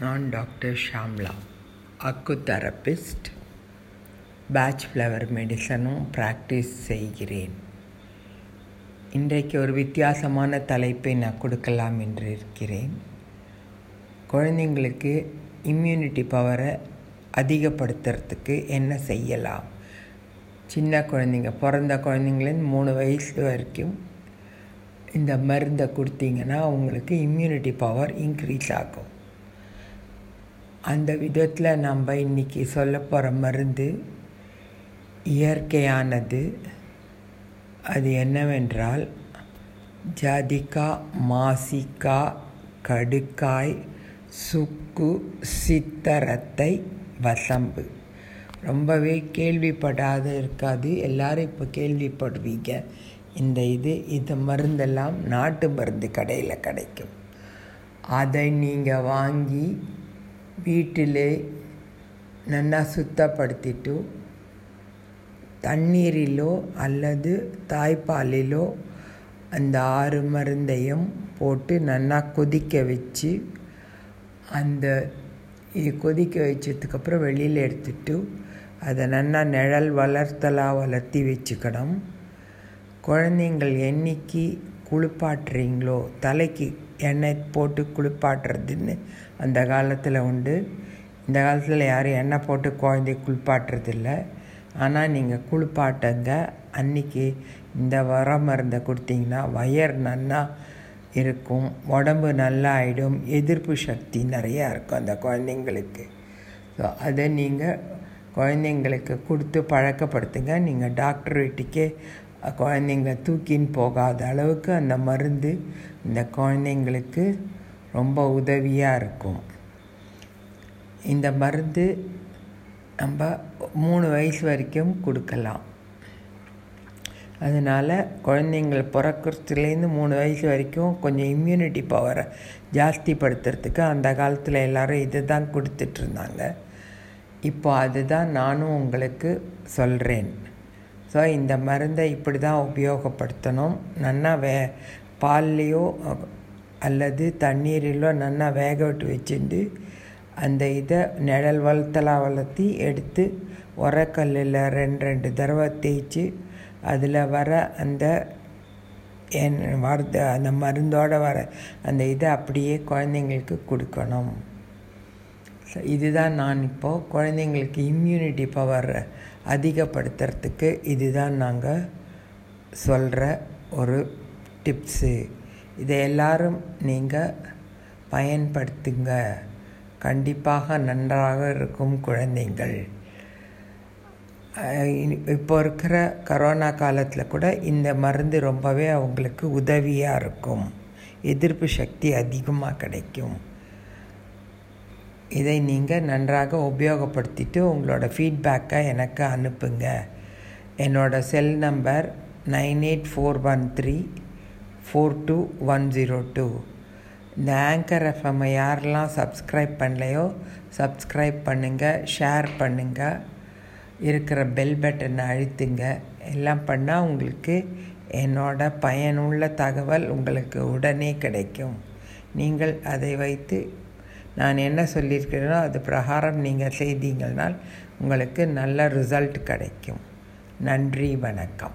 நான் doctor Shamla acu therapist Bach flower மெடிசனும் practice செய்கிறேன். இன்றைக்கு ஒரு வித்தியாசமான தலைப்பை நான் கொடுக்கலாம் என்று இருக்கிறேன். குழந்தைங்களுக்கு இம்யூனிட்டி பவரை அதிகப்படுத்துறதுக்கு என்ன செய்யலாம்? சின்ன குழந்தைங்க பிறந்த குழந்தைங்கலேருந்து மூணு வயசு வரைக்கும் இந்த மருந்தை கொடுத்தீங்கன்னா அவங்களுக்கு இம்யூனிட்டி பவர் இன்க்ரீஸ் ஆகும். அந்த விதத்தில் நம்ம இன்றைக்கி சொல்ல போகிற மருந்து இயற்கையானது. அது என்னவென்றால் ஜாதிக்கா மாசிக்கா கடுக்காய் சுக்கு சித்தரத்தை வசம்பு. ரொம்பவே கேள்விப்படாத இருக்காது. எல்லாரும் இப்போ கேள்விப்படுவீங்க. இந்த இது இந்த மருந்தெல்லாம் நாட்டு மருந்து கடையில் கிடைக்கும். அதை நீங்கள் வாங்கி வீட்டிலே நல்லா சுத்தப்படுத்திட்டு தண்ணீரிலோ அல்லது தாய்ப்பாலிலோ அந்த ஆறு மருந்தையும் போட்டு நல்லா கொதிக்க வச்சு அந்த கொதிக்க வச்சதுக்கப்புறம் வெளியில் எடுத்துட்டு அதை நல்லா நிழல் வளர்த்தலாக வளர்த்தி வச்சுக்கணும். குழந்தைங்கள் என்னைக்கு குளிப்பாட்டுறீங்களோ? தலைக்கு எண்ணெய் போட்டு குளிப்பாட்டுறதுன்னு அந்த காலத்தில் உண்டு. இந்த காலத்தில் யாரும் எண்ணெய் போட்டு குழந்தைய குளிப்பாட்டுறதில்ல. ஆனால் நீங்கள் குளிப்பாட்டுங்க. அன்றைக்கி இந்த வர மருந்தை கொடுத்தீங்கன்னா வயர் நல்லா இருக்கும் உடம்பு நல்லா ஆகிடும் எதிர்ப்பு சக்தி நிறையா இருக்கும் அந்த குழந்தைங்களுக்கு. ஸோ அதை நீங்கள் குழந்தைங்களுக்கு கொடுத்து பழக்கப்படுத்துங்க. நீங்கள் டாக்டர் வீட்டுக்கே குழந்தைங்க தூக்கின்னு போகாத அளவுக்கு அந்த மருந்து இந்த குழந்தைங்களுக்கு ரொம்ப உதவியாக இருக்கும். இந்த மருந்து நம்ம மூணு வயசு வரைக்கும் கொடுக்கலாம். அதனால் குழந்தைங்கள் பிறக்கிறதுலேருந்து மூணு வயசு வரைக்கும் கொஞ்சம் இம்யூனிட்டி பவரை ஜாஸ்திப்படுத்துறதுக்கு அந்த காலத்தில் எல்லோரும் இது தான் கொடுத்துட்ருந்தாங்க இப்போ அதுதான் நானும் உங்களுக்கு சொல்கிறேன் ஸோ இந்த மருந்தை இப்படி தான் உபயோகப்படுத்தணும். நல்லா வே பால்லையோ அல்லது தண்ணீரிலோ நல்லா வேக விட்டு வச்சுட்டு அந்த இதை நிழல் வளர்த்தலாம் வளர்த்தி எடுத்து உரக்கல்லில் ரெண்டு ரெண்டு தடவை தேய்ச்சி அதில் வர அந்த என் வரது அந்த மருந்தோடு வர அந்த இதை அப்படியே குழந்தைங்களுக்கு கொடுக்கணும். இதுதான் நான் இப்போது குழந்தைங்களுக்கு இம்யூனிட்டி பவர் அதிகப்படுத்துறதுக்கு இதுதான் நாங்கள் சொல்கிற ஒரு டிப்ஸு இதை எல்லாரும் நீங்கள் பயன்படுத்துங்க. கண்டிப்பாக நன்றாக இருக்கும் குழந்தைங்கள். இப்போ இருக்கிற கரோனா காலத்தில் கூட இந்த மருந்து ரொம்பவே அவங்களுக்கு உதவியாக இருக்கும். எதிர்ப்பு சக்தி அதிகமாக கிடைக்கும். இதை நீங்கள் நன்றாக உபயோகப்படுத்திட்டு உங்களோட ஃபீட்பேக்கை எனக்கு அனுப்புங்க. என்னோடய cell number nine eight four one three four two one zero two. இந்த ஆங்கர் எஃப்எம்மை யாரெல்லாம் சப்ஸ்கிரைப் பண்ணலையோ சப்ஸ்கிரைப் பண்ணுங்கள் ஷேர் பண்ணுங்கள் இருக்கிற பெல் பட்டனை அழுத்துங்க. எல்லாம் பண்ணால் உங்களுக்கு என்னோட பயனுள்ள தகவல் உங்களுக்கு உடனே கிடைக்கும். நீங்கள் அதை வைத்து நான் என்ன சொல்லியிருக்கிறேனோ அது பிரகாரம் நீங்கள் செய்தீங்கன்னால் உங்களுக்கு நல்ல ரிசல்ட் கிடைக்கும். நன்றி வணக்கம்.